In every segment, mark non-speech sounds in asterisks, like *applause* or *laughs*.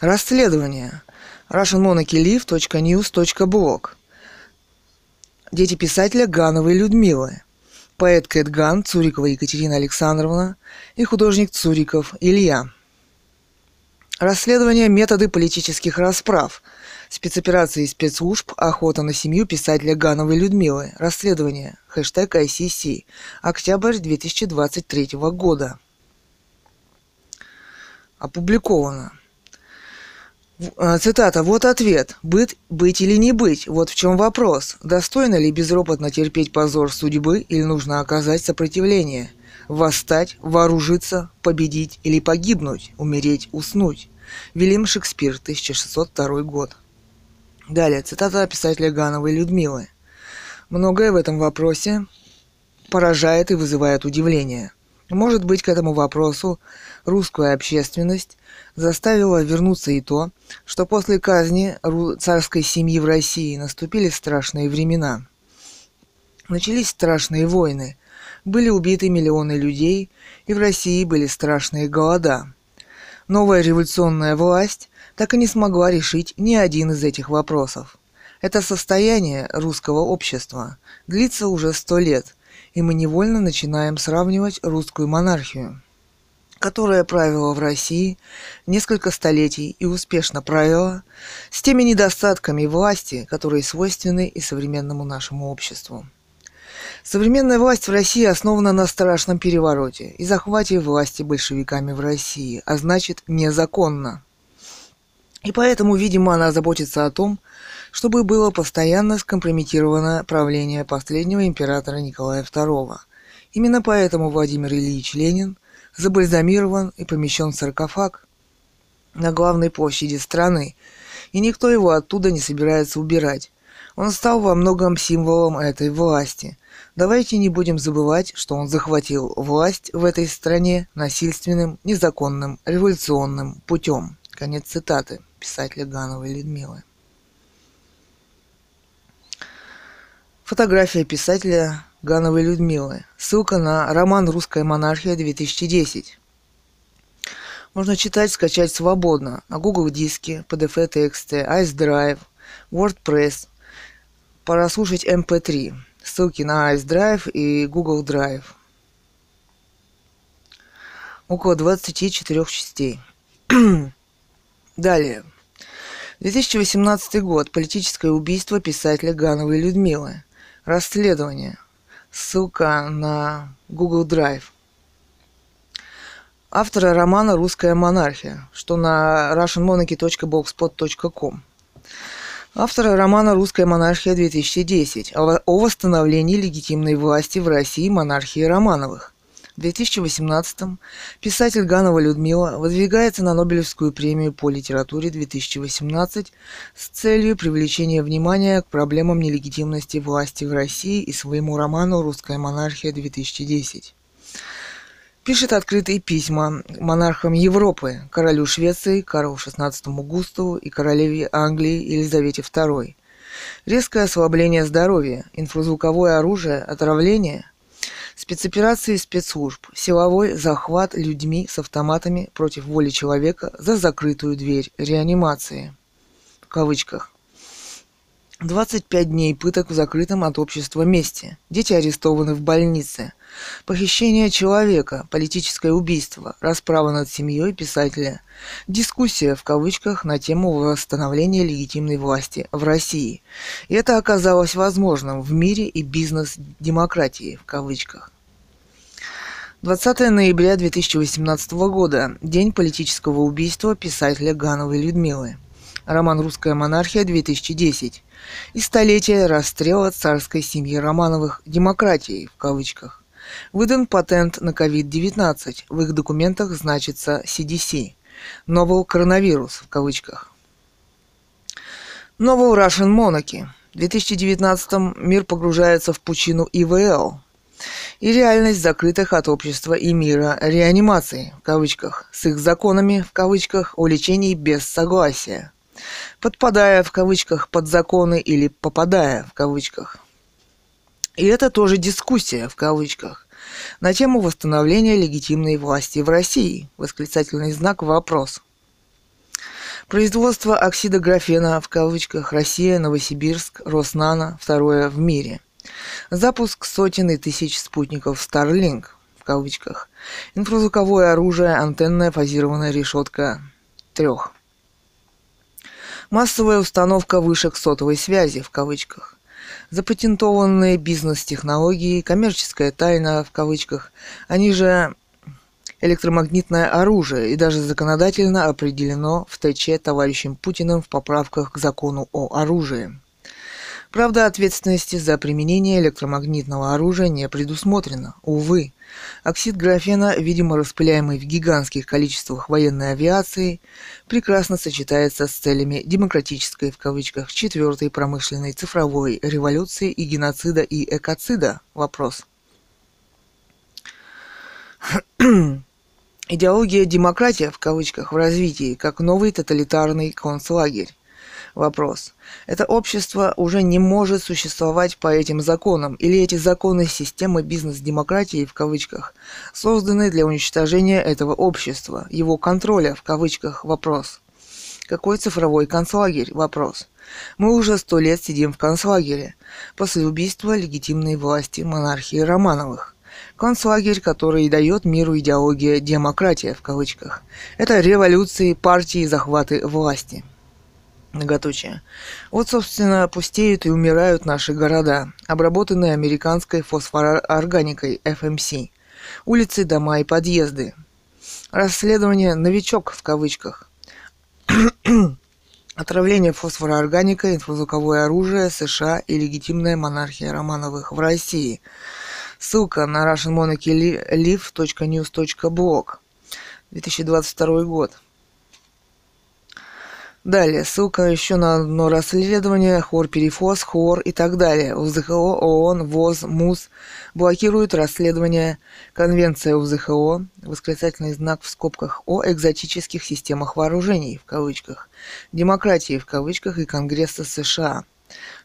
Расследование. russianmonarchylive.news.blog Дети писателя Гановой Людмилы. Поэт Кэт Ган, Цурикова Екатерина Александровна и художник Цуриков Илья. Расследование методы политических расправ. Спецоперации спецслужб. Охота на семью писателя Гановой Людмилы. Расследование. Хэштег ICC. Октябрь 2023 года. Опубликовано. А, цитата. «Вот ответ. Быть, быть или не быть. Вот в чем вопрос. Достойно ли безропотно терпеть позор судьбы или нужно оказать сопротивление? Восстать, вооружиться, победить или погибнуть, умереть, уснуть?» Вильям Шекспир, 1602 год. Далее. Цитата писателя Гановой Людмилы. «Многое в этом вопросе поражает и вызывает удивление. Может быть, к этому вопросу русскую общественность заставило вернуться и то, что после казни царской семьи в России наступили страшные времена. Начались страшные войны, были убиты миллионы людей, и в России были страшные голода. Новая революционная власть так и не смогла решить ни один из этих вопросов. Это состояние русского общества длится уже сто лет, и мы невольно начинаем сравнивать русскую монархию, которая правила в России несколько столетий и успешно правила, с теми недостатками власти, которые свойственны и современному нашему обществу. Современная власть в России основана на страшном перевороте и захвате власти большевиками в России, а значит незаконно. И поэтому, видимо, она заботится о том, чтобы было постоянно скомпрометировано правление последнего императора Николая II. Именно поэтому Владимир Ильич Ленин забальзамирован и помещен в саркофаг на главной площади страны, и никто его оттуда не собирается убирать. Он стал во многом символом этой власти. Давайте не будем забывать, что он захватил власть в этой стране насильственным, незаконным, революционным путем. Конец цитаты писателя Гановой Людмилы. Фотография писателя Гановой Людмилы. Ссылка на роман «Русская монархия-2010». Можно читать, скачать свободно на Google диске, PDF тексты, iSdrive, WordPress, прослушать MP3. Ссылки на iSdrive и Google Drive. Около 24 частей. *clears throat* Далее. 2018 год. Политическое убийство писателя Гановой Людмилы. Расследование. Ссылка на Google Drive. Автора романа «Русская монархия», что на russianmonarchy.blogspot.com. Автора романа «Русская монархия-2010» о восстановлении легитимной власти в России монархии Романовых. В 2018 писатель Ганова Людмила выдвигается на Нобелевскую премию по литературе 2018 с целью привлечения внимания к проблемам нелегитимности власти в России и своему роману «Русская монархия-2010». Пишет открытые письма монархам Европы, королю Швеции Карлу XVI Густаву и королеве Англии Елизавете II. Резкое ослабление здоровья, инфразвуковое оружие, отравление – Спецоперации спецслужб. Силовой захват людьми с автоматами против воли человека за закрытую дверь реанимации. В кавычках. 25 дней пыток в закрытом от общества месте. Дети арестованы в больнице. Похищение человека, политическое убийство, расправа над семьей писателя. Дискуссия в кавычках на тему восстановления легитимной власти в России. И это оказалось возможным в мире и бизнес-демократии в кавычках. 20 ноября 2018 года. День политического убийства писателя Гановой Людмилы. Роман «Русская монархия» 2010 и столетие расстрела царской семьи Романовых «демократией» в кавычках. Выдан патент на COVID-19. В их документах значится CDC. Новый коронавирус в кавычках. Новый Russian Monarchy. В 2019 мир погружается в пучину ИВЛ и реальность закрытых от общества и мира реанимации в кавычках с их законами в кавычках о лечении без согласия подпадая в кавычках под законы или попадая в кавычках. И это тоже дискуссия в кавычках на тему восстановления легитимной власти в России. Восклицательный знак вопрос. Производство оксида графена в кавычках Россия, Новосибирск, Роснано, второе в мире. Запуск сотен и тысяч спутников Starlink в кавычках. Инфразвуковое оружие, антенная фазированная решетка трех. Массовая установка вышек сотовой связи в кавычках. Запатентованные бизнес-технологии, коммерческая тайна в кавычках, они же электромагнитное оружие и даже законодательно определено в ТЧ товарищем Путиным в поправках к закону о оружии. Правда, ответственности за применение электромагнитного оружия не предусмотрено, увы. Оксид графена, видимо распыляемый в гигантских количествах военной авиации, прекрасно сочетается с целями «демократической» в кавычках четвертой промышленной цифровой революции и геноцида и экоцида. Вопрос. *clears throat* Идеология демократия в кавычках в развитии, как новый тоталитарный концлагерь. Вопрос. Это общество уже не может существовать по этим законам, или эти законы системы бизнес-демократии в кавычках созданы для уничтожения этого общества, его контроля в кавычках вопрос. Какой цифровой концлагерь? Вопрос. Мы уже сто лет сидим в концлагере после убийства легитимной власти монархии Романовых. Концлагерь, который дает миру идеология «демократия» в кавычках. Это революции, партии захваты власти. Многоточие. Вот, собственно, пустеют и умирают наши города, обработанные американской фосфорорганикой FMC. Улицы, дома и подъезды. Расследование «новичок» в кавычках. *clears throat* Отравление фосфороорганикой, инфразвуковое оружие США и легитимная монархия Романовых в России. Ссылка на russianmonarchylive.news.blog. 2022 год. Далее, ссылка еще на одно расследование, хор перифоз, хор и так далее. УЗХО, ООН, ВОЗ, МУЗ блокируют расследование Конвенция УЗХО, восклицательный знак в скобках, о экзотических системах вооружений, в кавычках, демократии, в кавычках, и Конгресса США,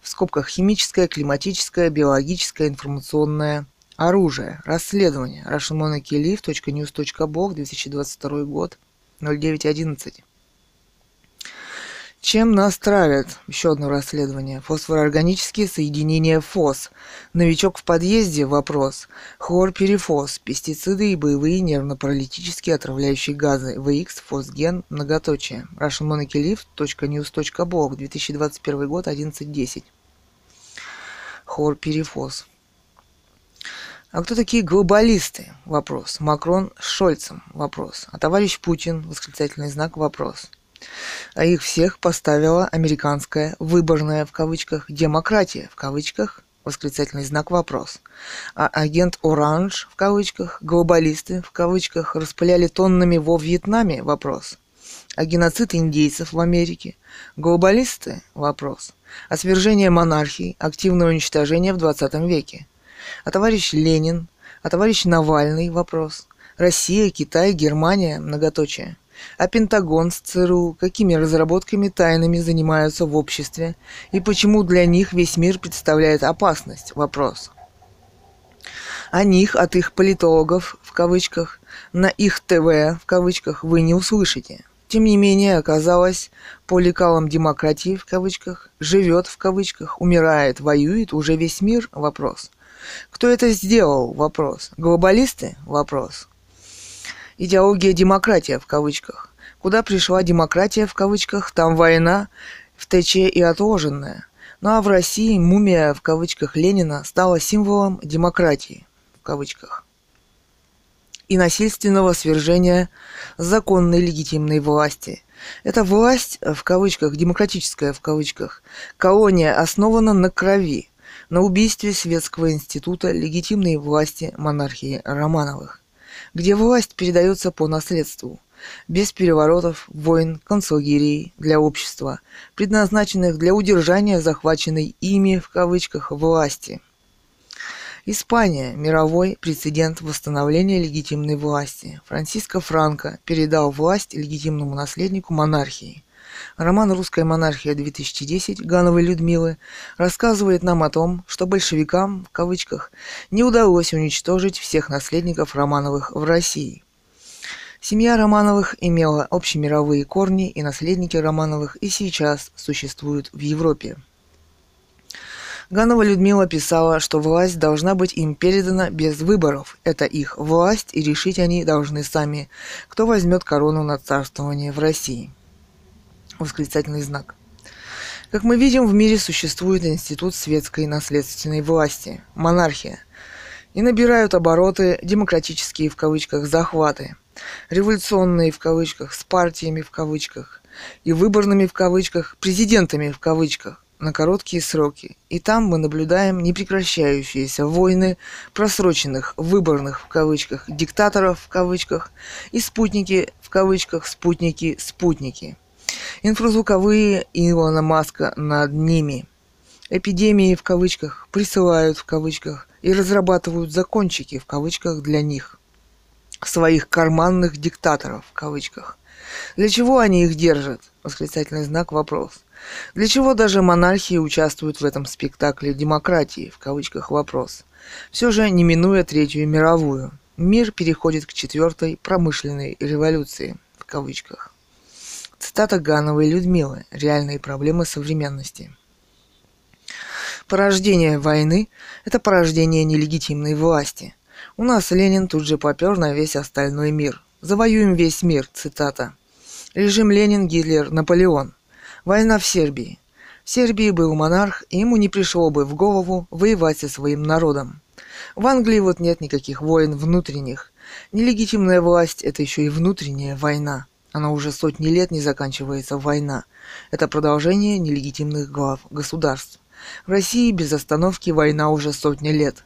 в скобках химическое, климатическое, биологическое, информационное оружие. Расследование. russianmonarchylive.news.blog, 2022 год, 0911. Чем нас травят? Еще одно расследование. Фосфороорганические соединения ФОС. Новичок в подъезде? Вопрос. Хлорперифос. Пестициды и боевые нервно-паралитические отравляющие газы. ВХ, фосген, многоточие. russianmonarchylift.news.blog. 2021 год, 11.10. Хлорперифос. А кто такие глобалисты? Вопрос. Макрон с Шольцем? Вопрос. А товарищ Путин? Восклицательный знак? Вопрос а их всех поставила американская выборная в кавычках демократия в кавычках восклицательный знак вопрос. А агент Оранж в кавычках, глобалисты в кавычках распыляли тоннами во Вьетнаме вопрос. А геноцид индейцев в Америке? Глобалисты? Вопрос. А свержение монархии, активное уничтожение в 20 веке? А товарищ Ленин? А товарищ Навальный? Вопрос. Россия, Китай, Германия? Многоточие а Пентагон с ЦРУ какими разработками тайными занимаются в обществе и почему для них весь мир представляет опасность? Вопрос. О них от их политологов, в кавычках, на их ТВ, в кавычках, вы не услышите. Тем не менее, оказалось, по лекалам демократии, в кавычках, живет, в кавычках, умирает, воюет уже весь мир? Вопрос. Кто это сделал? Вопрос. Глобалисты? Вопрос идеология демократия в кавычках. Куда пришла демократия в кавычках, там война в ТЧ и отложенная. Ну а в России мумия в кавычках Ленина стала символом демократии в кавычках и насильственного свержения законной легитимной власти. Эта власть, в кавычках, демократическая в кавычках, колония основана на крови, на убийстве Светского института легитимной власти монархии Романовых где власть передается по наследству, без переворотов, войн, концлагерей для общества, предназначенных для удержания захваченной ими в кавычках власти. Испания – мировой прецедент восстановления легитимной власти. Франциско Франко передал власть легитимному наследнику монархии – Роман «Русская монархия-2010» Гановой Людмилы рассказывает нам о том, что большевикам, в кавычках, не удалось уничтожить всех наследников Романовых в России. Семья Романовых имела общемировые корни, и наследники Романовых и сейчас существуют в Европе. Ганова Людмила писала, что власть должна быть им передана без выборов. Это их власть, и решить они должны сами, кто возьмет корону на царствование в России. Восклицательный знак. Как мы видим, в мире существует институт светской наследственной власти – монархия. И набирают обороты демократические в кавычках захваты, революционные в кавычках, с партиями в кавычках и выборными в кавычках, президентами в кавычках на короткие сроки, и там мы наблюдаем непрекращающиеся войны просроченных выборных в кавычках диктаторов в кавычках и спутники в кавычках спутники спутники. Инфразвуковые Илона Маска над ними. Эпидемии в кавычках присылают в кавычках и разрабатывают закончики в кавычках для них своих карманных диктаторов в кавычках. Для чего они их держат? Восклицательный знак вопрос. Для чего даже монархии участвуют в этом спектакле демократии, в кавычках вопрос. Все же, не минуя Третью мировую, мир переходит к четвертой промышленной революции, в кавычках. Цитата Гановой Людмилы «Реальные проблемы современности». Порождение войны – это порождение нелегитимной власти. У нас Ленин тут же попер на весь остальной мир. «Завоюем весь мир», цитата. Режим Ленин, Гитлер, Наполеон – Война в Сербии. В Сербии был монарх, и ему не пришло бы в голову воевать со своим народом. В Англии вот нет никаких войн внутренних. Нелегитимная власть – это еще и внутренняя война. Она уже сотни лет не заканчивается война. Это продолжение нелегитимных глав государств. В России без остановки война уже сотни лет.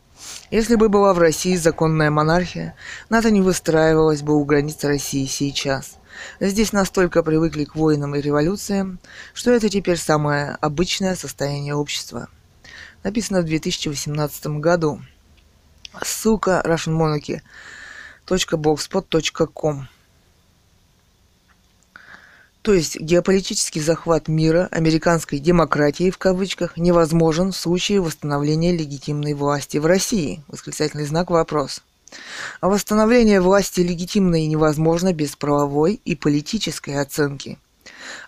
Если бы была в России законная монархия, НАТО не выстраивалась бы у границ России сейчас – Здесь настолько привыкли к войнам и революциям, что это теперь самое обычное состояние общества. Написано в 2018 году. Ссылка russianmonarchy.blogspot.com то есть геополитический захват мира американской демократии в кавычках невозможен в случае восстановления легитимной власти в России. Восклицательный знак вопрос. А восстановление власти легитимно и невозможно без правовой и политической оценки.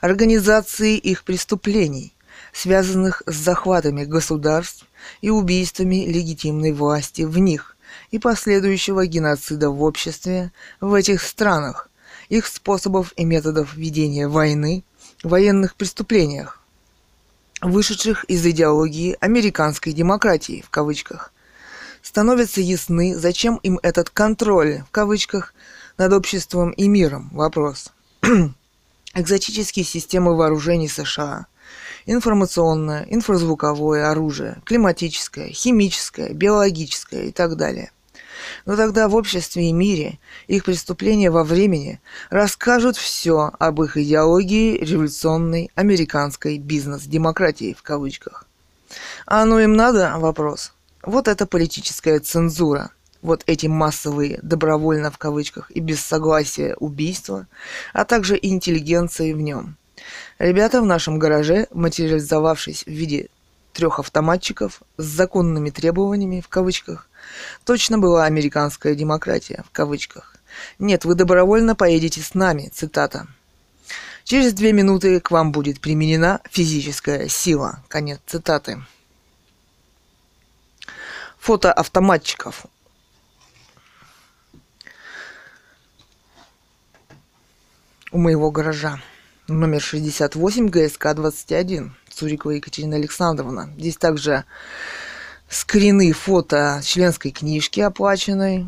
Организации их преступлений, связанных с захватами государств и убийствами легитимной власти в них и последующего геноцида в обществе в этих странах, их способов и методов ведения войны, военных преступлениях, вышедших из идеологии американской демократии в кавычках, становятся ясны, зачем им этот «контроль» в кавычках над обществом и миром. Вопрос. *clears throat* Экзотические системы вооружений США, информационное, инфразвуковое оружие, климатическое, химическое, биологическое и так далее. Но тогда в обществе и мире их преступления во времени расскажут все об их идеологии революционной американской бизнес-демократии в кавычках. А оно им надо? Вопрос. Вот это политическая цензура. Вот эти массовые, добровольно в кавычках и без согласия убийства, а также интеллигенции в нем. Ребята в нашем гараже, материализовавшись в виде трех автоматчиков с законными требованиями в кавычках, точно была американская демократия в кавычках. Нет, вы добровольно поедете с нами, цитата. Через две минуты к вам будет применена физическая сила. Конец цитаты фото автоматчиков. У моего гаража. Номер 68 ГСК 21. Цурикова Екатерина Александровна. Здесь также скрины фото членской книжки оплаченной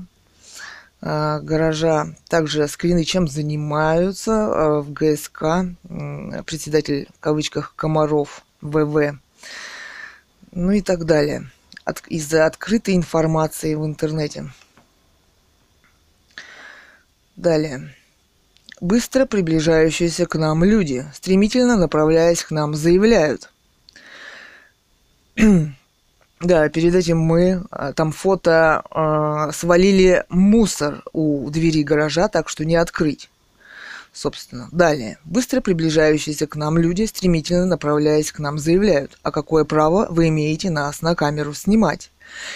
э, гаража. Также скрины, чем занимаются э, в ГСК. Э, председатель, в кавычках, Комаров ВВ. Ну и так далее от, из-за открытой информации в интернете. Далее. Быстро приближающиеся к нам люди, стремительно направляясь к нам, заявляют. *clears throat* да, перед этим мы а, там фото э, свалили мусор у двери гаража, так что не открыть собственно. Далее. Быстро приближающиеся к нам люди, стремительно направляясь к нам, заявляют, а какое право вы имеете нас на камеру снимать?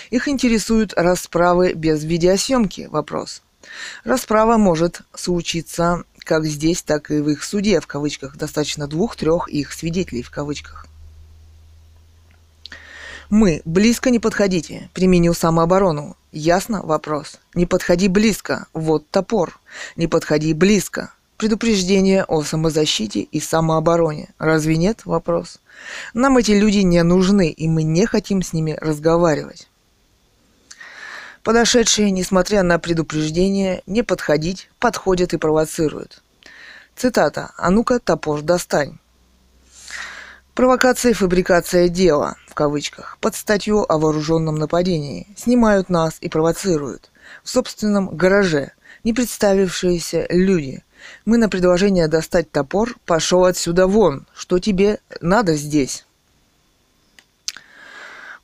Их интересуют расправы без видеосъемки? Вопрос. Расправа может случиться как здесь, так и в их суде, в кавычках, достаточно двух-трех их свидетелей, в кавычках. Мы. Близко не подходите. Применил самооборону. Ясно? Вопрос. Не подходи близко. Вот топор. Не подходи близко. Предупреждение о самозащите и самообороне. Разве нет? Вопрос. Нам эти люди не нужны, и мы не хотим с ними разговаривать. Подошедшие, несмотря на предупреждение, не подходить, подходят и провоцируют. Цитата. «А ну-ка, топор достань». Провокация и фабрикация дела, в кавычках, под статью о вооруженном нападении, снимают нас и провоцируют. В собственном гараже, не представившиеся люди. Мы на предложение достать топор пошел отсюда вон. Что тебе надо здесь?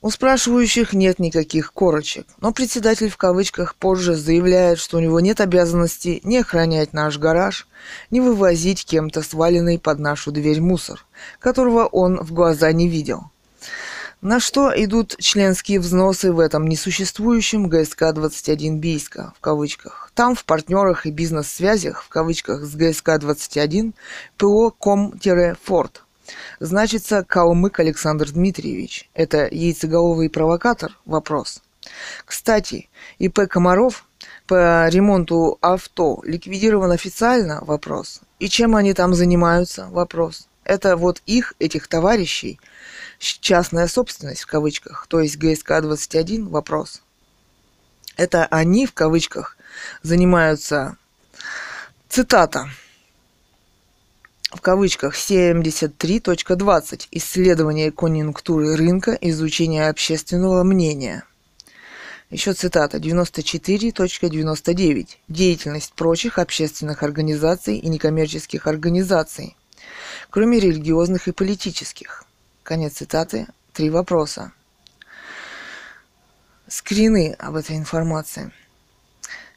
У спрашивающих нет никаких корочек, но председатель в кавычках позже заявляет, что у него нет обязанности не охранять наш гараж, не вывозить кем-то сваленный под нашу дверь мусор, которого он в глаза не видел. На что идут членские взносы в этом несуществующем ГСК-21 Бийска, в кавычках. Там в партнерах и бизнес-связях, в кавычках, с ГСК-21 ПО Ком-Форд – Значится, Калмык Александр Дмитриевич. Это яйцеголовый провокатор? Вопрос. Кстати, ИП Комаров по ремонту авто ликвидирован официально? Вопрос. И чем они там занимаются? Вопрос. Это вот их, этих товарищей, частная собственность в кавычках, то есть ГСК-21? Вопрос. Это они в кавычках занимаются, цитата, в кавычках 73.20 исследование конъюнктуры рынка, изучение общественного мнения. Еще цитата 94.99. Деятельность прочих общественных организаций и некоммерческих организаций, кроме религиозных и политических. Конец цитаты. Три вопроса. Скрины об этой информации.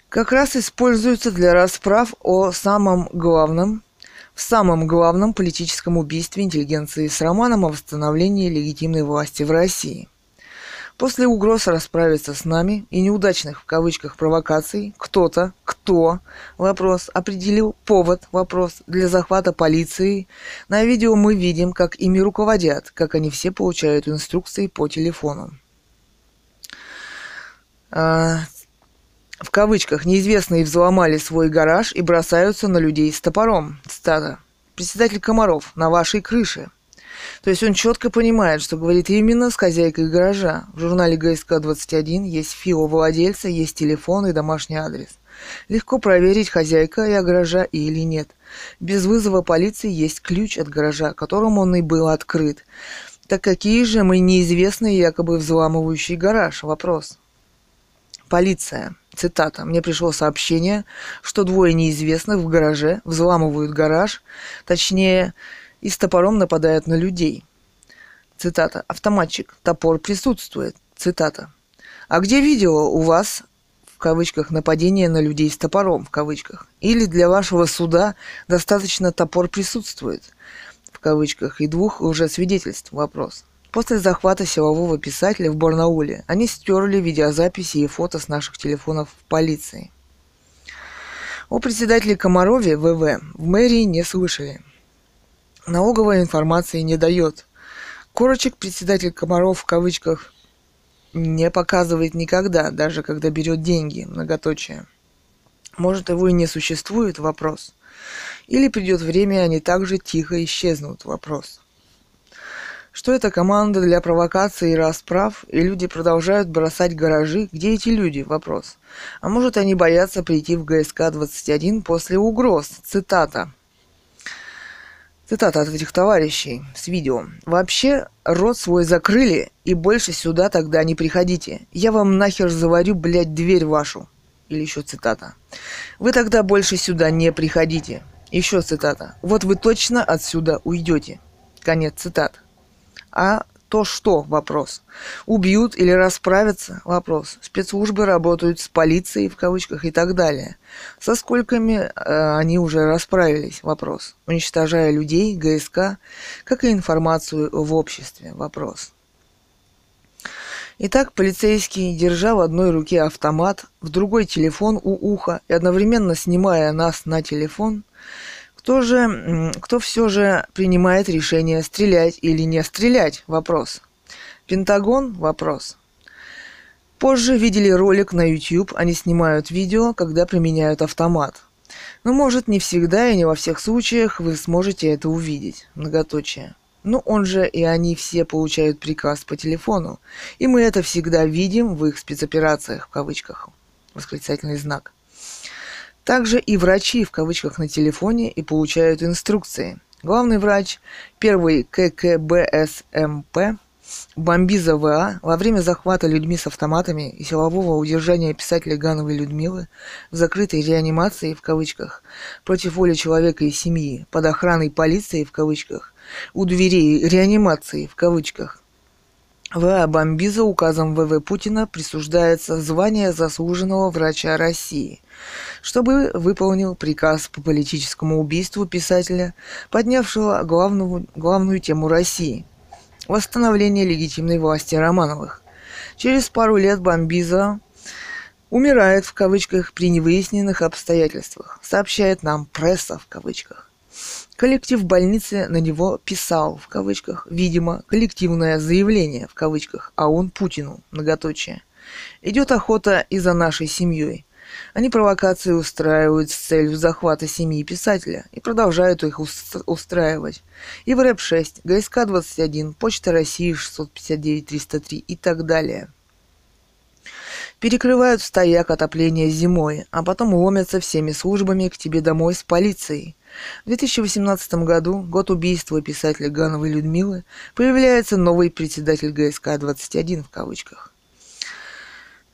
Как раз используются для расправ о самом главном – в самом главном политическом убийстве интеллигенции с романом о восстановлении легитимной власти в России. После угроз расправиться с нами и неудачных в кавычках провокаций, кто-то, кто, вопрос, определил повод, вопрос, для захвата полиции. На видео мы видим, как ими руководят, как они все получают инструкции по телефону. А, в кавычках, неизвестные взломали свой гараж и бросаются на людей с топором. Цитата. Председатель Комаров, на вашей крыше. То есть он четко понимает, что говорит именно с хозяйкой гаража. В журнале ГСК-21 есть фио владельца, есть телефон и домашний адрес. Легко проверить, хозяйка я гаража или нет. Без вызова полиции есть ключ от гаража, которым он и был открыт. Так какие же мы неизвестные якобы взламывающий гараж? Вопрос. Полиция. Цитата. «Мне пришло сообщение, что двое неизвестных в гараже взламывают гараж, точнее, и с топором нападают на людей». Цитата. «Автоматчик. Топор присутствует». Цитата. «А где видео у вас в кавычках нападение на людей с топором в кавычках. Или для вашего суда достаточно топор присутствует в кавычках и двух уже свидетельств вопрос. После захвата силового писателя в Барнауле они стерли видеозаписи и фото с наших телефонов в полиции. О председателе Комарове ВВ в мэрии не слышали. Налоговая информации не дает. Корочек председатель Комаров в кавычках не показывает никогда, даже когда берет деньги, многоточие. Может, его и не существует, вопрос. Или придет время, они также тихо исчезнут, вопрос. Что это команда для провокации и расправ, и люди продолжают бросать гаражи? Где эти люди? Вопрос. А может они боятся прийти в ГСК-21 после угроз? Цитата. Цитата от этих товарищей с видео. «Вообще, рот свой закрыли, и больше сюда тогда не приходите. Я вам нахер заварю, блядь, дверь вашу». Или еще цитата. «Вы тогда больше сюда не приходите». Еще цитата. «Вот вы точно отсюда уйдете». Конец цитат. А то что? Вопрос. Убьют или расправятся? Вопрос. Спецслужбы работают с полицией, в кавычках, и так далее. Со сколькими э, они уже расправились? Вопрос. Уничтожая людей, ГСК, как и информацию в обществе? Вопрос. Итак, полицейский, держа в одной руке автомат, в другой телефон у уха и одновременно снимая нас на телефон, кто же, кто все же принимает решение стрелять или не стрелять? Вопрос. Пентагон? Вопрос. Позже видели ролик на YouTube, они снимают видео, когда применяют автомат. Но может не всегда и не во всех случаях вы сможете это увидеть. Многоточие. Ну, он же и они все получают приказ по телефону. И мы это всегда видим в их спецоперациях, в кавычках. Восклицательный знак. Также и врачи, в кавычках, на телефоне и получают инструкции. Главный врач, первый ККБСМП, Бомбиза ВА во время захвата людьми с автоматами и силового удержания писателя Гановой Людмилы в закрытой реанимации в кавычках против воли человека и семьи под охраной полиции в кавычках у дверей реанимации в кавычках в. Бомбиза указом ВВ Путина присуждается звание заслуженного врача России, чтобы выполнил приказ по политическому убийству писателя, поднявшего главную, главную тему России – восстановление легитимной власти Романовых. Через пару лет Бомбиза умирает в кавычках при невыясненных обстоятельствах, сообщает нам пресса в кавычках. Коллектив больницы на него писал, в кавычках, видимо, коллективное заявление, в кавычках, а он Путину, многоточие. Идет охота и за нашей семьей. Они провокации устраивают с целью захвата семьи писателя и продолжают их устраивать. И в РЭП-6, ГСК-21, Почта России 659-303 и так далее. Перекрывают стояк отопления зимой, а потом ломятся всеми службами к тебе домой с полицией. В 2018 году, год убийства писателя Гановой Людмилы, появляется новый председатель ГСК-21 в кавычках.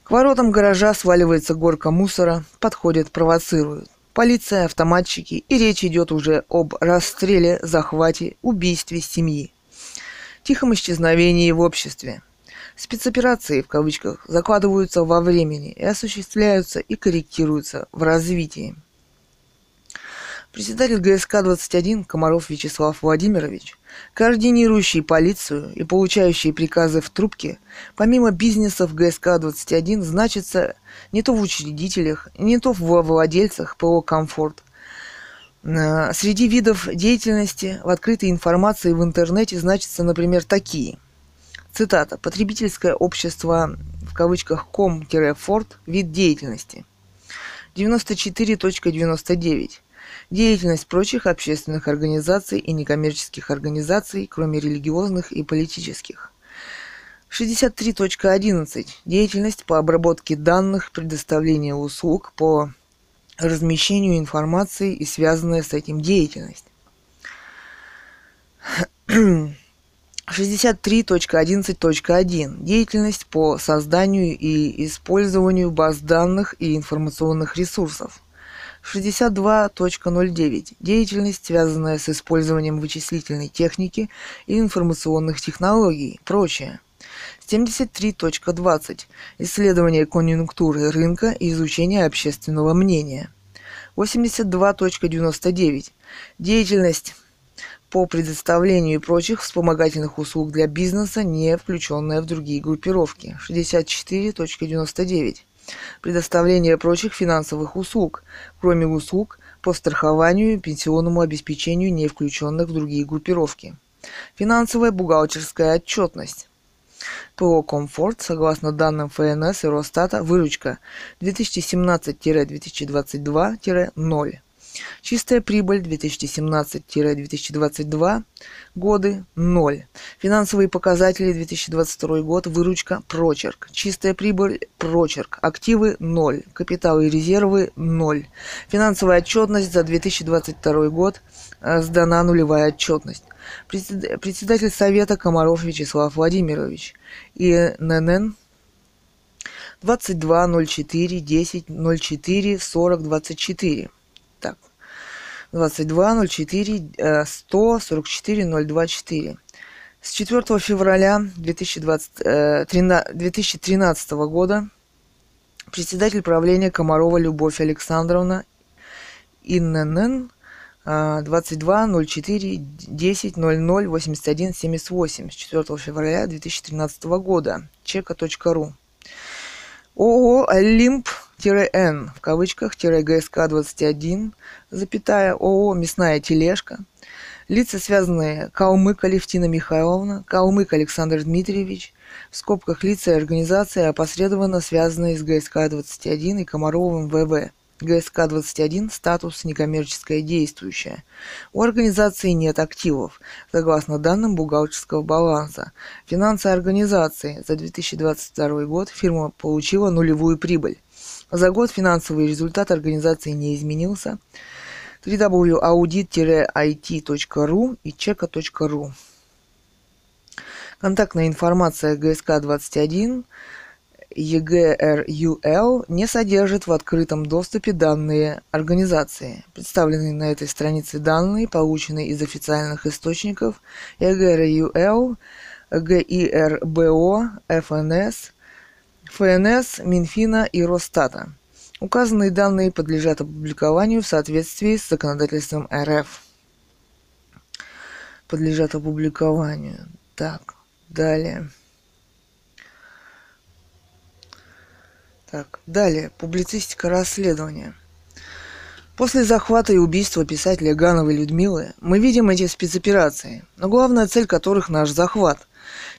К воротам гаража сваливается горка мусора, подходят, провоцируют. Полиция, автоматчики, и речь идет уже об расстреле, захвате, убийстве семьи. Тихом исчезновении в обществе. Спецоперации, в кавычках, закладываются во времени и осуществляются и корректируются в развитии. Председатель ГСК-21 Комаров Вячеслав Владимирович, координирующий полицию и получающий приказы в трубке, помимо бизнеса в ГСК-21 значится не то в учредителях, не то в владельцах ПО «Комфорт». Э, среди видов деятельности в открытой информации в интернете значатся, например, такие. Цитата. «Потребительское общество в кавычках ком-форт. Вид деятельности». 94.99 деятельность прочих общественных организаций и некоммерческих организаций, кроме религиозных и политических. 63.11. Деятельность по обработке данных, предоставление услуг по размещению информации и связанная с этим деятельность. 63.11.1. Деятельность по созданию и использованию баз данных и информационных ресурсов. 62.09. Деятельность, связанная с использованием вычислительной техники и информационных технологий. Прочее. 73.20. Исследование конъюнктуры рынка и изучение общественного мнения. 82.99. Деятельность по предоставлению и прочих вспомогательных услуг для бизнеса, не включенная в другие группировки. 64.99 предоставление прочих финансовых услуг, кроме услуг по страхованию и пенсионному обеспечению, не включенных в другие группировки. Финансовая бухгалтерская отчетность. ПО «Комфорт», согласно данным ФНС и Росстата, выручка 2017-2022-0. Чистая прибыль 2017-2022 годы – 0. Финансовые показатели 2022 год, выручка – прочерк. Чистая прибыль – прочерк. Активы – 0. Капитал и резервы – 0. Финансовая отчетность за 2022 год э, сдана нулевая отчетность. Председатель Совета Комаров Вячеслав Владимирович. ИНН 2204 10 04 40 24. Так, 22 04 100 44 024. С 4 февраля 2020, 2013 э, года председатель правления Комарова Любовь Александровна ИНН 22 04 10 00 81 78 с 4 февраля 2013 года. Чека.ру. ООО «Олимп-Н» в кавычках ГСК-21, запятая ООО «Мясная тележка», Лица, связанные Калмык Алевтина Михайловна, Калмык Александр Дмитриевич, в скобках лица и организации, опосредованно связанные с ГСК-21 и Комаровым ВВ. ГСК-21 статус некоммерческое действующее. У организации нет активов, согласно данным бухгалтерского баланса. Финансы организации за 2022 год фирма получила нулевую прибыль. За год финансовый результат организации не изменился www.audit-it.ru и чека.ру. Контактная информация ГСК-21 ЕГРЮЛ не содержит в открытом доступе данные организации. Представленные на этой странице данные, полученные из официальных источников ЕГРЮЛ, ГИРБО, ФНС, ФНС, Минфина и Росстата. Указанные данные подлежат опубликованию в соответствии с законодательством РФ. Подлежат опубликованию. Так, далее. Так, далее. Публицистика расследования. После захвата и убийства писателя Гановой Людмилы мы видим эти спецоперации, но главная цель которых наш захват.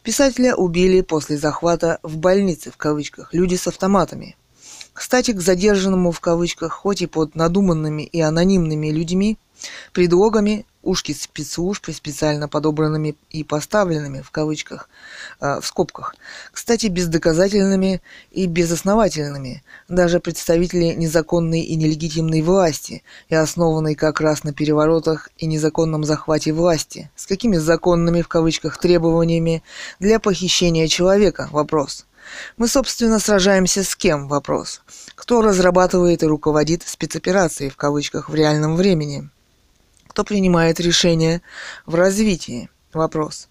Писателя убили после захвата в больнице, в кавычках, люди с автоматами. Кстати, к задержанному в кавычках, хоть и под надуманными и анонимными людьми, предлогами ушки спецслужб, специально подобранными и поставленными в кавычках, э, в скобках, кстати, бездоказательными и безосновательными, даже представители незаконной и нелегитимной власти, и основанной как раз на переворотах и незаконном захвате власти. С какими законными в кавычках требованиями для похищения человека? Вопрос. Мы, собственно, сражаемся с кем? Вопрос. Кто разрабатывает и руководит спецоперацией в кавычках в реальном времени? Кто принимает решения в развитии? Вопрос.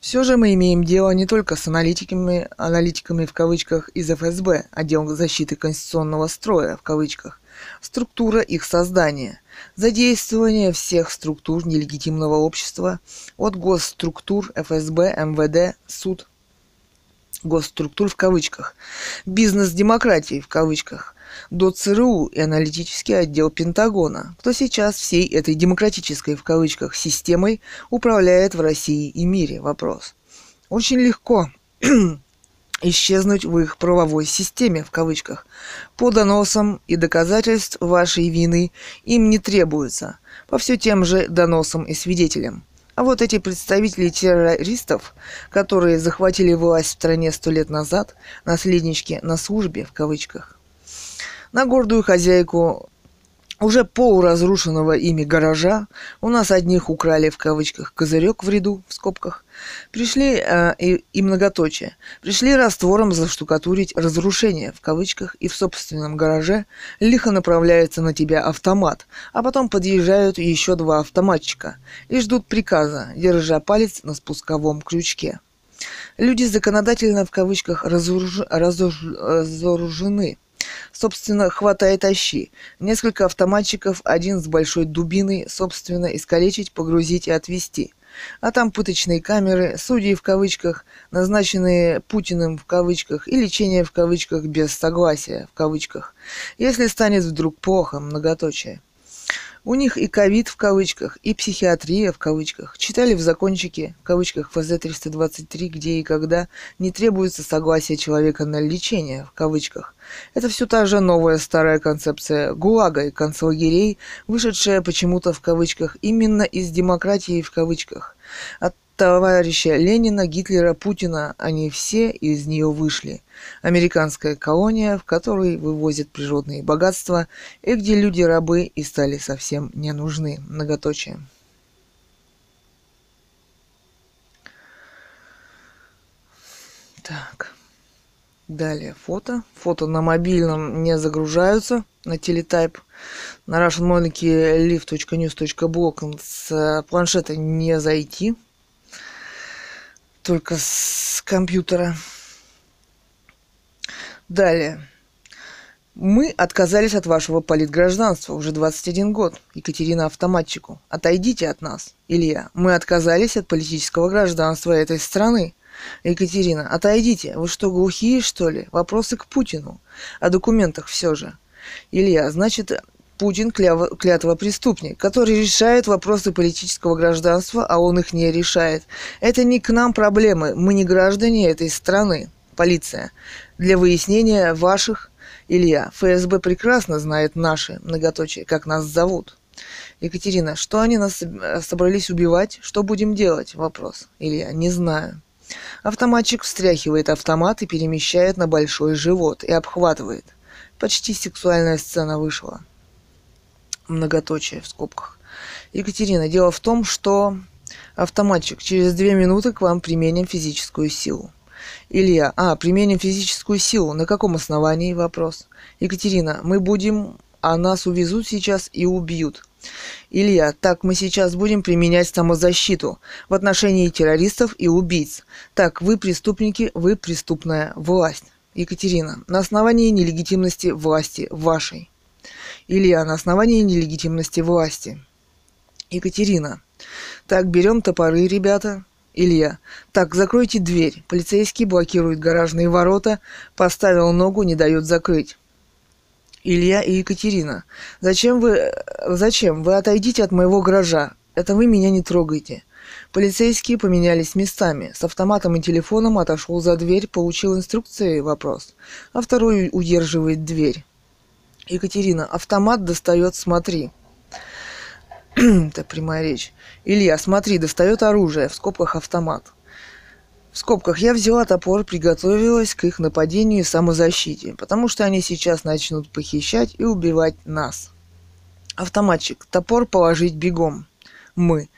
Все же мы имеем дело не только с аналитиками, аналитиками в кавычках из ФСБ, отдел защиты конституционного строя в кавычках, структура их создания, задействование всех структур нелегитимного общества, от госструктур ФСБ, МВД, суд, госструктур в кавычках, бизнес-демократии в кавычках, до ЦРУ и аналитический отдел Пентагона, кто сейчас всей этой демократической в кавычках системой управляет в России и мире. Вопрос. Очень легко *clears throat* исчезнуть в их правовой системе, в кавычках. По доносам и доказательств вашей вины им не требуется, по все тем же доносам и свидетелям. А вот эти представители террористов, которые захватили власть в стране сто лет назад, наследнички на службе, в кавычках, на гордую хозяйку уже полуразрушенного ими гаража, у нас одних украли в кавычках козырек в ряду, в скобках, Пришли э, и, и многоточие. Пришли раствором заштукатурить разрушение в кавычках и в собственном гараже лихо направляется на тебя автомат, а потом подъезжают еще два автоматчика и ждут приказа, держа палец на спусковом крючке. Люди законодательно в кавычках разоруж... разоруж... разоружены. Собственно, хватай тащи. Несколько автоматчиков, один с большой дубиной, собственно, искалечить, погрузить и отвезти. А там пыточные камеры, судьи в кавычках, назначенные Путиным в кавычках и лечение в кавычках без согласия в кавычках. Если станет вдруг плохо, многоточие. У них и ковид в кавычках, и психиатрия в кавычках. Читали в закончике, в кавычках ФЗ-323, где и когда не требуется согласие человека на лечение, в кавычках. Это все та же новая старая концепция ГУЛАГа и концлагерей, вышедшая почему-то в кавычках именно из демократии в кавычках. От товарища Ленина, Гитлера, Путина, они все из нее вышли. Американская колония, в которой вывозят природные богатства, и где люди-рабы и стали совсем не нужны. Многоточие. Так. Далее фото. Фото на мобильном не загружаются на телетайп. На russianmonarchy с планшета не зайти. Только с компьютера. Далее. Мы отказались от вашего политгражданства уже 21 год. Екатерина автоматчику. Отойдите от нас. Илья. Мы отказались от политического гражданства этой страны. Екатерина. Отойдите. Вы что, глухие, что ли? Вопросы к Путину. О документах все же. Илья. Значит, Путин кляв... клятва преступник, который решает вопросы политического гражданства, а он их не решает. Это не к нам проблемы. Мы не граждане этой страны. Полиция. Для выяснения ваших Илья, ФСБ прекрасно знает наши, многоточие, как нас зовут. Екатерина, что они нас собрались убивать? Что будем делать? Вопрос. Илья, не знаю. Автоматчик встряхивает автомат и перемещает на большой живот и обхватывает. Почти сексуальная сцена вышла. Многоточие в скобках. Екатерина, дело в том, что автоматчик через две минуты к вам применим физическую силу. Илья. А, применим физическую силу. На каком основании? Вопрос. Екатерина. Мы будем... А нас увезут сейчас и убьют. Илья, так мы сейчас будем применять самозащиту в отношении террористов и убийц. Так, вы преступники, вы преступная власть. Екатерина, на основании нелегитимности власти вашей. Илья, на основании нелегитимности власти. Екатерина, так, берем топоры, ребята, Илья. Так, закройте дверь. Полицейский блокирует гаражные ворота, поставил ногу, не дает закрыть. Илья и Екатерина. Зачем вы... Зачем? Вы отойдите от моего гаража. Это вы меня не трогайте. Полицейские поменялись местами. С автоматом и телефоном отошел за дверь, получил инструкции вопрос. А второй удерживает дверь. Екатерина. Автомат достает, смотри. *clears throat* Это прямая речь. Илья, смотри, достает оружие, в скобках автомат. В скобках я взяла топор, приготовилась к их нападению и самозащите, потому что они сейчас начнут похищать и убивать нас. Автоматчик, топор положить бегом. Мы.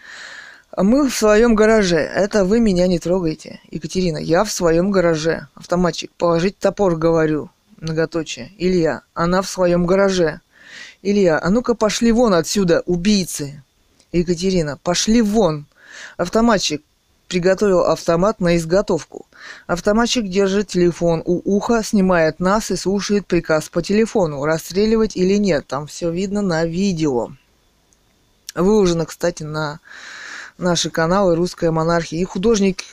Мы в своем гараже. Это вы меня не трогайте. Екатерина, я в своем гараже. Автоматчик, положить топор, говорю. Многоточие. Илья, она в своем гараже. Илья, а ну-ка пошли вон отсюда, убийцы. Екатерина, пошли вон. Автоматчик приготовил автомат на изготовку. Автоматчик держит телефон у уха, снимает нас и слушает приказ по телефону, расстреливать или нет. Там все видно на видео. Выложено, кстати, на наши каналы «Русская монархия» и художник,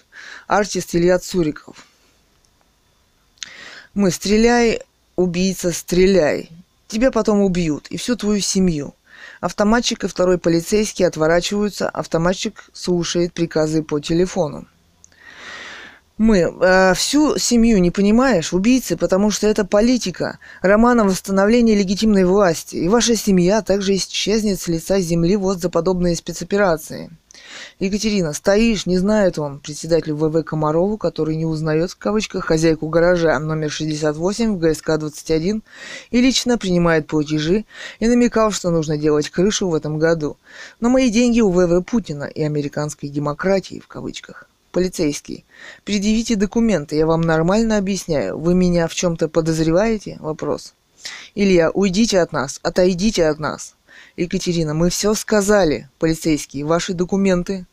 артист Илья Цуриков. Мы стреляй, убийца, стреляй. Тебя потом убьют и всю твою семью. Автоматчик и второй полицейский отворачиваются, автоматчик слушает приказы по телефону. Мы э, всю семью не понимаешь, убийцы, потому что это политика, роман о восстановлении легитимной власти, и ваша семья также исчезнет с лица земли вот за подобные спецоперации. Екатерина, стоишь, не знает он, председатель ВВ Комарову, который не узнает, в кавычках, хозяйку гаража номер 68 в ГСК-21 и лично принимает платежи и намекал, что нужно делать крышу в этом году. Но мои деньги у ВВ Путина и американской демократии, в кавычках. Полицейский. Предъявите документы, я вам нормально объясняю. Вы меня в чем-то подозреваете? Вопрос. Илья, уйдите от нас, отойдите от нас. Екатерина, мы все сказали, полицейские, ваши документы.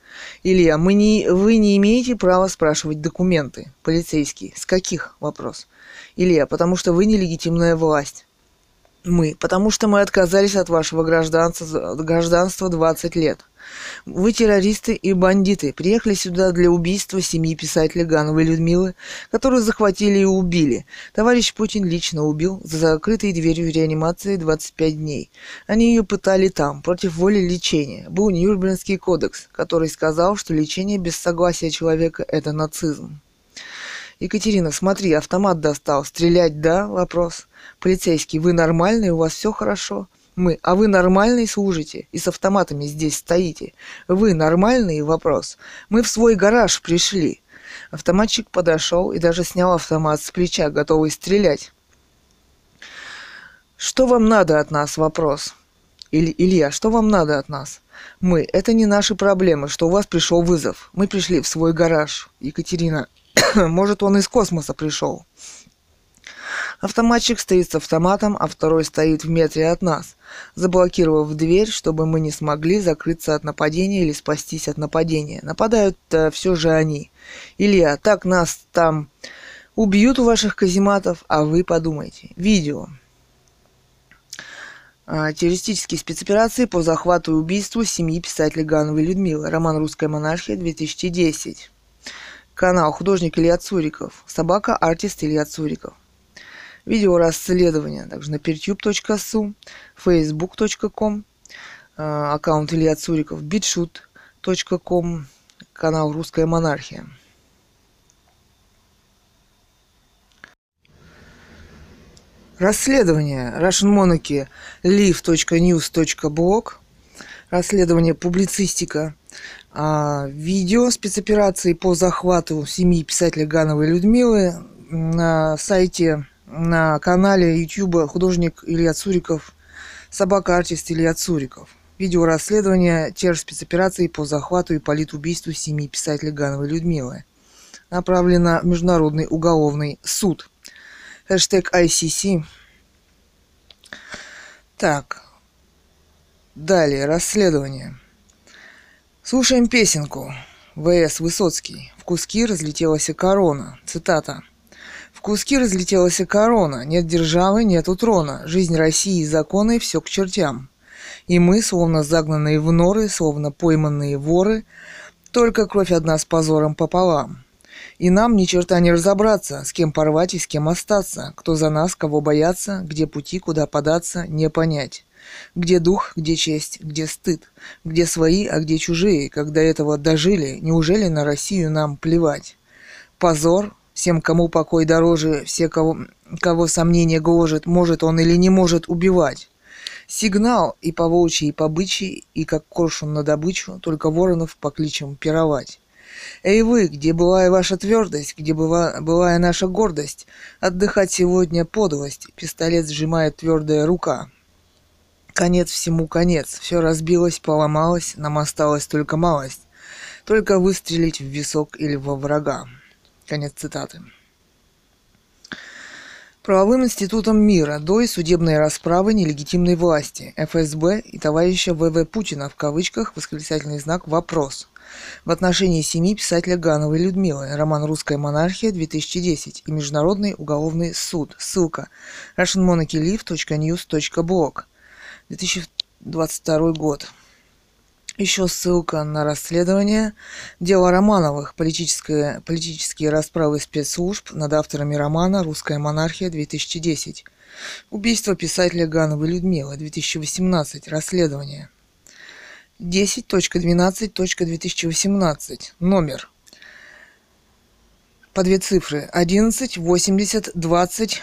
Илья, мы не, вы не имеете права спрашивать документы. Полицейский, с каких? Вопрос. Илья, потому что вы нелегитимная власть. Мы, потому что мы отказались от вашего гражданства, гражданства 20 лет. Вы террористы и бандиты. Приехали сюда для убийства семьи писателя Гановой Людмилы, которую захватили и убили. Товарищ Путин лично убил за закрытой дверью реанимации 25 дней. Они ее пытали там, против воли лечения. Был Нюрнбергский кодекс, который сказал, что лечение без согласия человека – это нацизм. Екатерина, смотри, автомат достал. Стрелять, да? Вопрос. Полицейский, вы нормальный, у вас все хорошо? Мы. А вы нормальный служите? И с автоматами здесь стоите? Вы нормальный? Вопрос. Мы в свой гараж пришли. Автоматчик подошел и даже снял автомат с плеча, готовый стрелять. Что вам надо от нас? Вопрос. Иль, Илья, что вам надо от нас? Мы. Это не наши проблемы, что у вас пришел вызов. Мы пришли в свой гараж. Екатерина. *coughs* Может, он из космоса пришел. Автоматчик стоит с автоматом, а второй стоит в метре от нас, заблокировав дверь, чтобы мы не смогли закрыться от нападения или спастись от нападения. Нападают э, все же они. Илья, так нас там убьют у ваших казематов, а вы подумайте. Видео. А, террористические спецоперации по захвату и убийству семьи писателя Гановой Людмилы. Роман «Русская монархия» 2010. Канал «Художник Илья Цуриков». Собака «Артист Илья Цуриков». Видео расследования также на pertube.su, facebook.com, а, аккаунт Илья Цуриков, bitshoot.com, канал «Русская монархия». Расследование Russian Monarchy live.news.blog Расследование публицистика а, Видео спецоперации по захвату семьи писателя Гановой Людмилы на сайте, на канале YouTube художник Илья Цуриков Собака артист Илья Цуриков Видео расследования террор спецоперации по захвату и политубийству семьи писателя Гановой Людмилы Направлено в Международный уголовный суд – Хэштег ICC. Так. Далее, расследование. Слушаем песенку. В.С. Высоцкий. В куски разлетелась корона. Цитата. Куски разлетелась корона. Нет державы, нет трона. Жизнь России и законы все к чертям. И мы, словно загнанные в норы, словно пойманные воры, только кровь одна с позором пополам. И нам ни черта не разобраться, с кем порвать и с кем остаться, кто за нас, кого бояться, где пути, куда податься, не понять. Где дух, где честь, где стыд, где свои, а где чужие, когда этого дожили, неужели на Россию нам плевать? Позор, всем, кому покой дороже, все, кого, кого сомнение гложет, может он или не может убивать. Сигнал и по волчьи, и по бычьи, и как коршун на добычу, только воронов по кличам пировать. Эй вы, где была и ваша твердость, где была, была и наша гордость? Отдыхать сегодня подлость, пистолет сжимает твердая рука. Конец всему конец, все разбилось, поломалось, нам осталась только малость. Только выстрелить в висок или во врага. Конец цитаты. Правовым институтом мира до и судебной расправы нелегитимной власти ФСБ и товарища ВВ Путина в кавычках восклицательный знак «Вопрос» в отношении семьи писателя Гановой Людмилы, роман «Русская монархия» 2010 и Международный уголовный суд. Ссылка russianmonarchylive.news.blog 2022 год. Еще ссылка на расследование дела Романовых, политические, политические расправы спецслужб над авторами романа «Русская монархия» 2010. Убийство писателя Гановой Людмилы 2018. Расследование. 10.12.2018. Номер. По две цифры. 11 80 20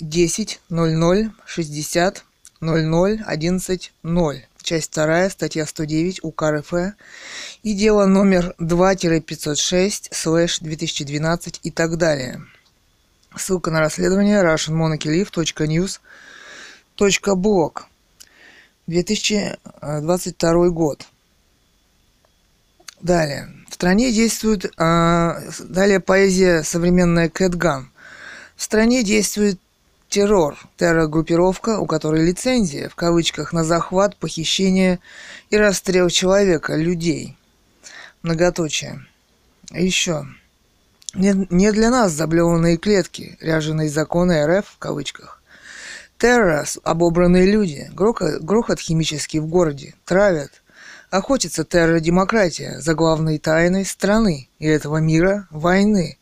10 00 60 00 11 0. Часть 2, статья 109 УК РФ и дело номер 2-506 слэш 2012 и так далее. Ссылка на расследование russianmonarchylive.news.blog 2022 год. Далее. В стране действует... Э, далее поэзия современная Кэтган. В стране действует террор, террор-группировка, у которой лицензия, в кавычках, на захват, похищение и расстрел человека, людей. Многоточие. Еще. Не, не для нас заблеванные клетки, ряженые законы РФ, в кавычках. Террас, обобранные люди, грохот, грохот химический в городе, травят. Охотится террор-демократия за главной тайной страны и этого мира – войны.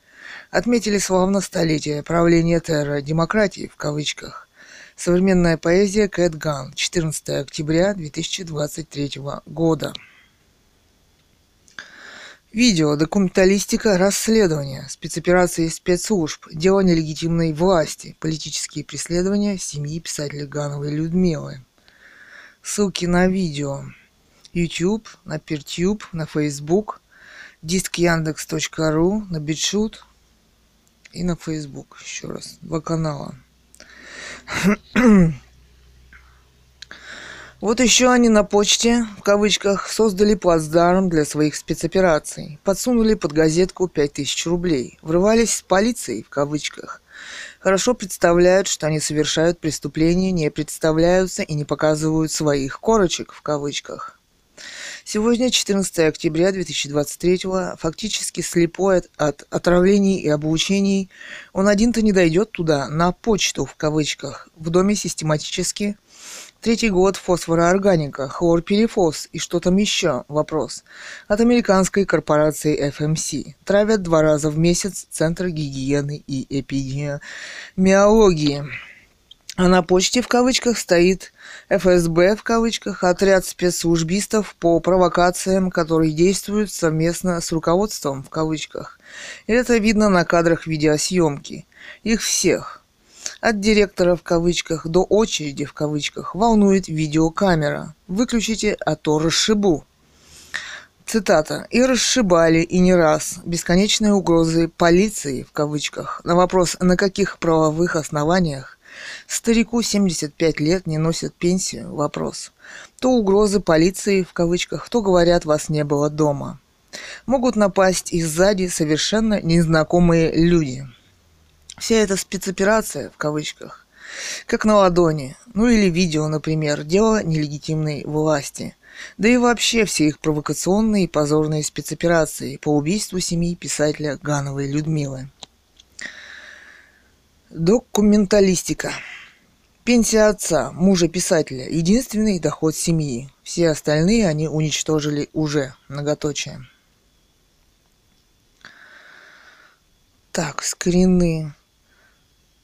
Отметили славно столетие правления террор-демократии в кавычках. Современная поэзия Кэт Ган, 14 октября 2023 года. Видео, документалистика, расследование, спецоперации спецслужб, дело нелегитимной власти, политические преследования семьи писателя Гановой Людмилы. Ссылки на видео. YouTube, на Peertube, на Facebook, диск Яндекс.ру, на Битшут и на Facebook. Еще раз. Два канала. *clears throat* Вот еще они на почте, в кавычках, создали плацдарм для своих спецопераций. Подсунули под газетку 5000 рублей. Врывались с полицией, в кавычках. Хорошо представляют, что они совершают преступления, не представляются и не показывают своих корочек, в кавычках. Сегодня, 14 октября 2023 фактически слепой от, от отравлений и облучений, он один-то не дойдет туда, на почту, в кавычках. В доме систематически Третий год фосфороорганика, хлорперифос и что там еще? Вопрос. От американской корпорации FMC. Травят два раза в месяц Центр гигиены и эпидемиологии. А на почте в кавычках стоит ФСБ в кавычках, отряд спецслужбистов по провокациям, которые действуют совместно с руководством в кавычках. И это видно на кадрах видеосъемки. Их всех. От директора в кавычках до очереди в кавычках волнует видеокамера. Выключите, а то расшибу. Цитата. «И расшибали, и не раз. Бесконечные угрозы полиции, в кавычках, на вопрос, на каких правовых основаниях Старику 75 лет не носят пенсию? Вопрос. То угрозы полиции, в кавычках, то говорят, вас не было дома. Могут напасть и сзади совершенно незнакомые люди. Вся эта спецоперация, в кавычках, как на ладони, ну или видео, например, дело нелегитимной власти. Да и вообще все их провокационные и позорные спецоперации по убийству семьи писателя Гановой Людмилы. Документалистика. Пенсия отца, мужа писателя, единственный доход семьи. Все остальные они уничтожили уже. Многоточие. Так, скрины.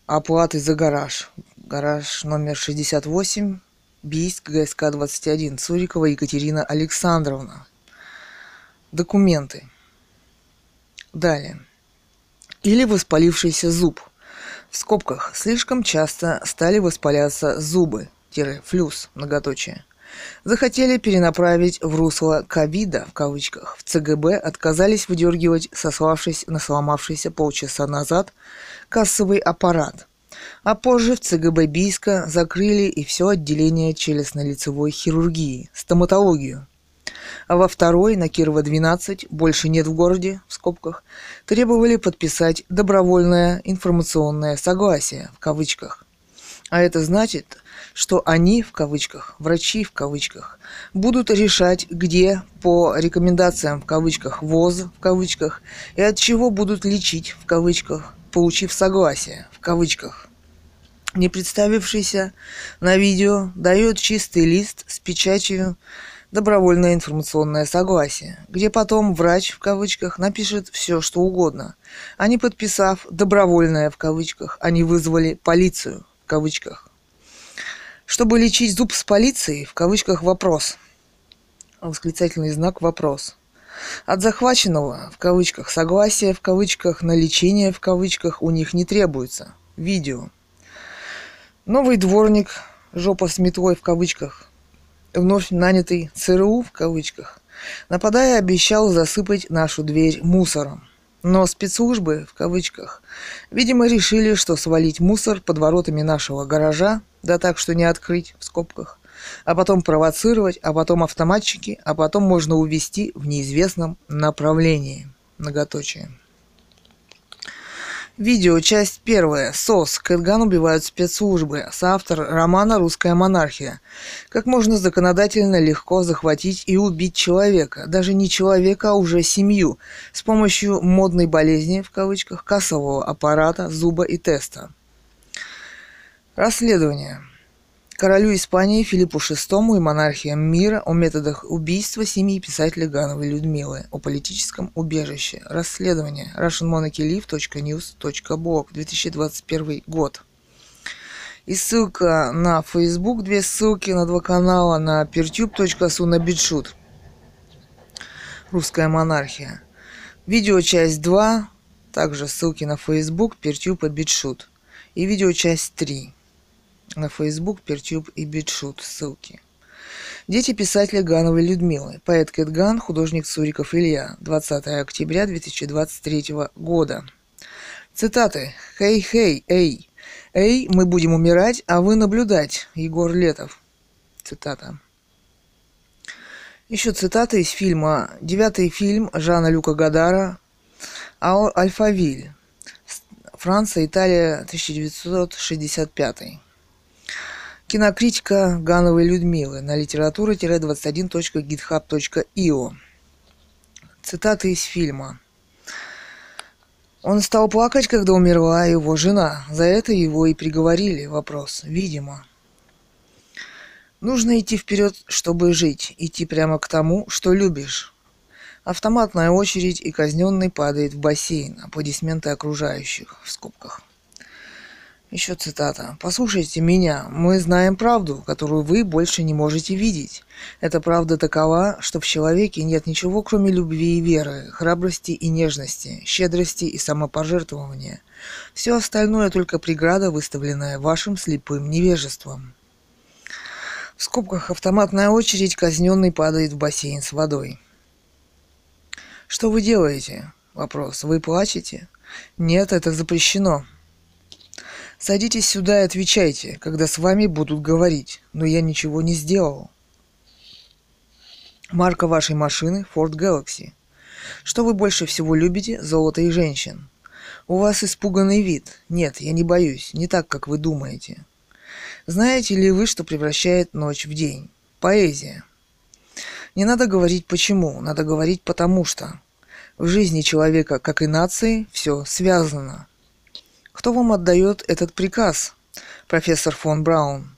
Оплаты за гараж. Гараж номер 68, Бийск, ГСК 21, Цурикова Екатерина Александровна. Документы. Далее. Или воспалившийся зуб – в скобках слишком часто стали воспаляться зубы, флюс, многоточие. Захотели перенаправить в русло ковида, в кавычках, в ЦГБ отказались выдергивать, сославшись на сломавшийся полчаса назад, кассовый аппарат. А позже в ЦГБ Бийска закрыли и все отделение челюстно-лицевой хирургии, стоматологию а во второй, на Кирова 12, больше нет в городе, в скобках, требовали подписать добровольное информационное согласие, в кавычках. А это значит, что они, в кавычках, врачи, в кавычках, будут решать, где по рекомендациям, в кавычках, ВОЗ, в кавычках, и от чего будут лечить, в кавычках, получив согласие, в кавычках. Не представившийся на видео дает чистый лист с печатью добровольное информационное согласие, где потом врач в кавычках напишет все, что угодно. Они, подписав «добровольное» в кавычках, они вызвали полицию в кавычках. Чтобы лечить зуб с полицией, в кавычках вопрос. Восклицательный знак вопрос. От захваченного, в кавычках, согласия, в кавычках, на лечение, в кавычках, у них не требуется. Видео. Новый дворник, жопа с метлой, в кавычках, вновь нанятый ЦРУ в кавычках, нападая, обещал засыпать нашу дверь мусором. Но спецслужбы, в кавычках, видимо, решили, что свалить мусор под воротами нашего гаража, да так, что не открыть, в скобках, а потом провоцировать, а потом автоматчики, а потом можно увести в неизвестном направлении. Многоточие. Видео, часть первая. СОС. Кэтган убивают спецслужбы. Соавтор романа «Русская монархия». Как можно законодательно легко захватить и убить человека, даже не человека, а уже семью, с помощью модной болезни, в кавычках, кассового аппарата, зуба и теста. Расследование королю Испании Филиппу VI и монархиям мира о методах убийства семьи писателя Гановой Людмилы, о политическом убежище. Расследование. russianmonarchylive.news.blog 2021 год. И ссылка на Facebook, две ссылки на два канала, на pertube.su, на битшут. Русская монархия. Видео часть 2, также ссылки на Facebook, Pertube и битшут. И видео часть 3 на Facebook, Перчуб и Битшут. Ссылки. Дети писателя Гановой Людмилы. Поэт Кэтган, художник Суриков Илья. 20 октября 2023 года. Цитаты. «Хей-хей, эй! Эй, мы будем умирать, а вы наблюдать!» Егор Летов. Цитата. Еще цитата из фильма. Девятый фильм Жана Люка Гадара «Альфавиль». Франция, Италия, 1965. Кинокритика Гановой Людмилы на литература-21.github.io. Цитаты из фильма. Он стал плакать, когда умерла его жена. За это его и приговорили. Вопрос. Видимо. Нужно идти вперед, чтобы жить, идти прямо к тому, что любишь. Автоматная очередь и казненный падает в бассейн. Аплодисменты окружающих в скобках. Еще цитата. «Послушайте меня. Мы знаем правду, которую вы больше не можете видеть. Эта правда такова, что в человеке нет ничего, кроме любви и веры, храбрости и нежности, щедрости и самопожертвования. Все остальное только преграда, выставленная вашим слепым невежеством». В скобках автоматная очередь, казненный падает в бассейн с водой. Что вы делаете? Вопрос. Вы плачете? Нет, это запрещено. Садитесь сюда и отвечайте, когда с вами будут говорить, но я ничего не сделал. Марка вашей машины Ford Galaxy. Что вы больше всего любите? Золото и женщин. У вас испуганный вид. Нет, я не боюсь, не так, как вы думаете. Знаете ли вы, что превращает ночь в день? Поэзия. Не надо говорить почему, надо говорить потому что. В жизни человека, как и нации, все связано – кто вам отдает этот приказ, профессор фон Браун?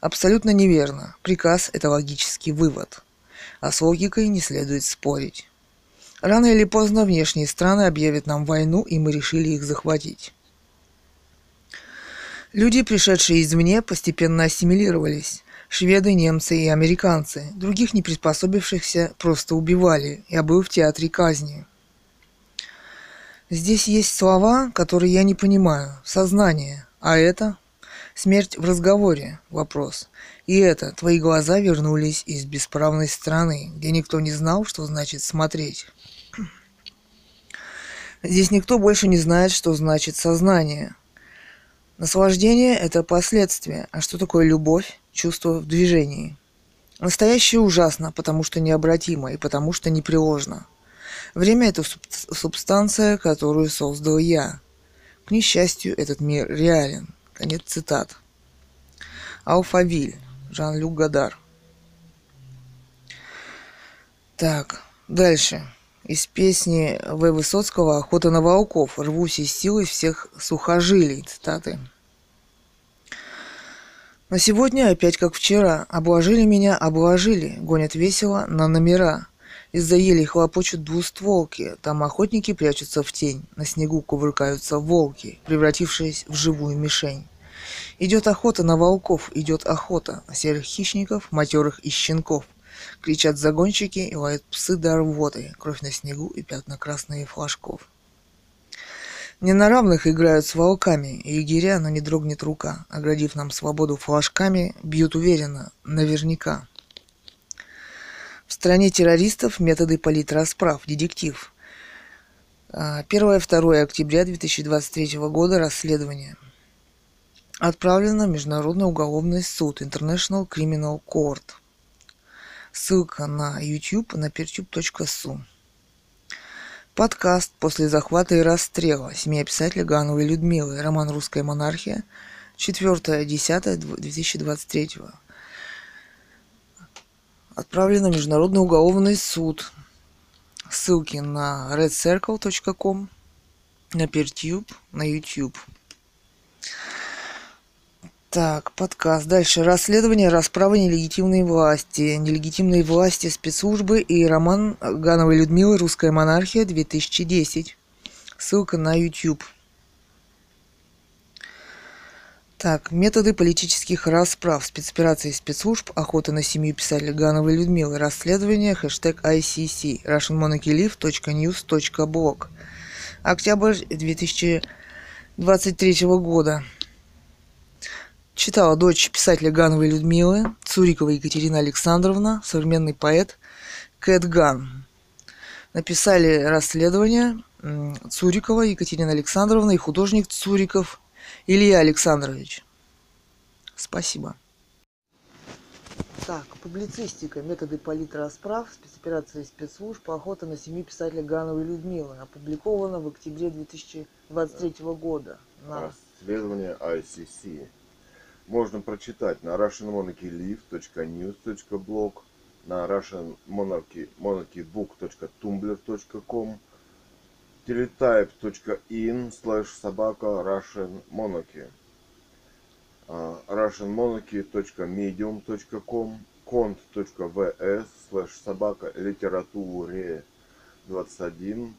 Абсолютно неверно. Приказ – это логический вывод. А с логикой не следует спорить. Рано или поздно внешние страны объявят нам войну, и мы решили их захватить. Люди, пришедшие извне, постепенно ассимилировались. Шведы, немцы и американцы. Других не приспособившихся просто убивали. Я был в театре казни. Здесь есть слова, которые я не понимаю. Сознание. А это? Смерть в разговоре. Вопрос. И это, твои глаза вернулись из бесправной страны, где никто не знал, что значит смотреть. Здесь никто больше не знает, что значит сознание. Наслаждение – это последствие. А что такое любовь? Чувство в движении. Настоящее ужасно, потому что необратимо и потому что непреложно. Время – это субстанция, которую создал я. К несчастью, этот мир реален. Конец цитат. Алфавиль. Жан-Люк Гадар. Так, дальше. Из песни В. Высоцкого «Охота на волков. Рвусь из силы всех сухожилий». Цитаты. На сегодня опять как вчера. Обложили меня, обложили. Гонят весело на номера. Из-за елей хлопочут двустволки, там охотники прячутся в тень, на снегу кувыркаются волки, превратившись в живую мишень. Идет охота на волков, идет охота на серых хищников, матерых и щенков. Кричат загонщики и лают псы до рвоты, кровь на снегу и пятна красные флажков. Не на равных играют с волками, и егеря, но не дрогнет рука. Оградив нам свободу флажками, бьют уверенно, наверняка. Стране террористов методы политрасправ. Детектив. 1-2 а, октября 2023 года расследование. Отправлено в Международный уголовный суд International Criminal Court. Ссылка на YouTube на pertube.su. Подкаст «После захвата и расстрела» семья писателя Гановой Людмилы. Роман «Русская монархия». 4.10.2023 отправлен на Международный уголовный суд. Ссылки на redcircle.com, на Peertube, на YouTube. Так, подкаст. Дальше. Расследование расправы нелегитимной власти. Нелегитимные власти спецслужбы и роман Гановой Людмилы «Русская монархия» 2010. Ссылка на YouTube. Так, методы политических расправ, спецоперации спецслужб, охота на семью писателя Гановой Людмилы, расследование, хэштег ICC, russianmonarchylive.news.blog. Октябрь 2023 года. Читала дочь писателя Гановой Людмилы, Цурикова Екатерина Александровна, современный поэт Кэт Ган. Написали расследование Цурикова Екатерина Александровна и художник Цуриков Илья Александрович. Спасибо. Так, публицистика, методы политрасправ, спецоперации спецслужб, охота на семью писателя Гановой Людмилы, опубликовано в октябре 2023 года. На... Расследование ICC. Можно прочитать на russianmonarchylive.news.blog, на russianmonarchybook.tumblr.com, teletype.in slash собака Russian Monarchy. а, russianmonarchy.medium.com cont.vs слэш собака литературе 21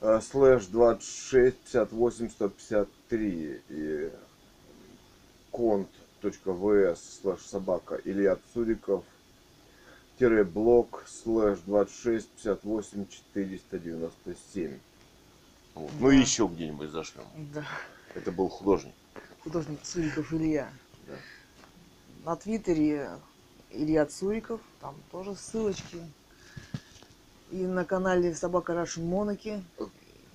а, слэш 26 58 153 и конт.vs слэш собака Илья Цуриков тире блог слэш 26 58 497 вот. Ну Да. и еще где-нибудь зашлем. Да. Это был художник. Художник Цуриков Илья. Да. На Твиттере Илья Цуриков, там тоже ссылочки. И на канале Собака Russian Монарchy.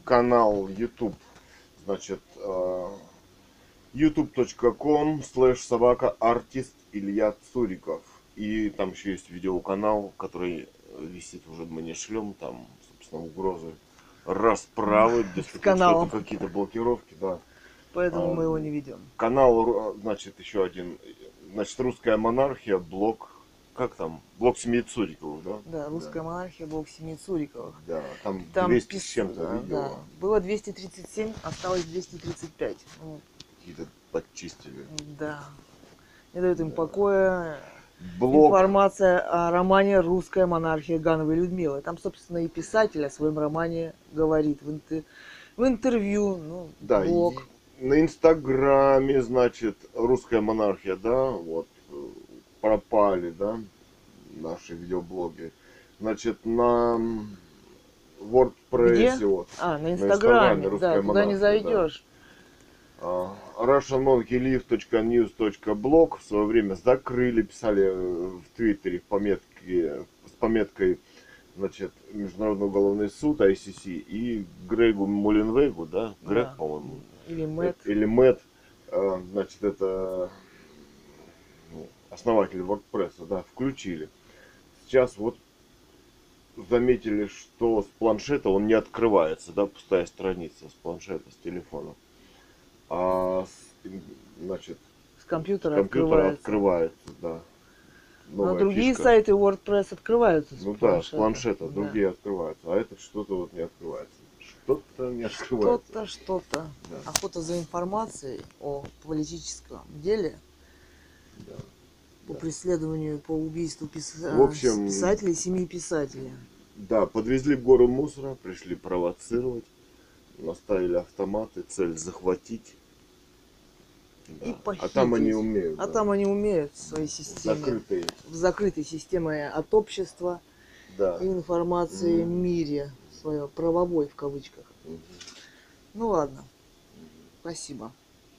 Канал YouTube, значит, э, youtube.com слэш собака артист Илья Цуриков. И там еще есть видеоканал, который висит уже мы не шлем, там, собственно, угрозы расправы, *laughs* что-то какие-то блокировки, да. Поэтому А, мы его не ведем. Канал, ру- значит, еще один, значит, русская монархия, блог, как там, блог семьи Цуриковых, да? Да, русская монархия, блок семьи Цуриковых. Да, там, Там 200 пис- с чем-то да, видео, да. Было 237, осталось 235. Ну, какие-то подчистили. да. Не дает им покоя Блог, информация о романе «Русская монархия» Гановой Людмилы. Там, собственно, и писатель о своем романе говорит в, интер- в интервью, ну, да, блог. и на Инстаграме, значит, русская монархия, да, вот, пропали, да, наши видеоблоги. Значит, на WordPress, Где? вот, А, на Инстаграме Инстаграме, «Русская да, туда не монархия», да. зайдешь. а, russianmonarchylive.news.blog в свое время закрыли, писали э, в Твиттере с пометкой значит, Международный уголовный суд, ICC, и Грегу Мулинвейгу, да, Грег, Да. по-моему, Или Мэтт. или Мэтт, э, значит, это ну, основатель WordPress, да, включили. Сейчас вот заметили, что с планшета он не открывается, да, пустая страница с планшета, с телефона. А с, значит, С компьютера, компьютера открывается. открывается, да. Но Новая другие фишка. сайты WordPress открываются Ну да, с планшета. планшета Да. другие открываются, а этот что-то вот не открывается. Что-то не открывается. Что-то, что-то. Да. Охота за информацией о политическом деле, Да. по Да. преследованию, по убийству пис- В общем- писателей, семьи писателей. Да, подвезли горы мусора, пришли провоцировать, наставили автоматы, цель захватить. И Да. А там они умеют. А да. там они умеют в своей системе, закрытые. в закрытой системе от общества Да. и информации Мгм. мире, свое правовой в кавычках. Мгм. Ну ладно, спасибо.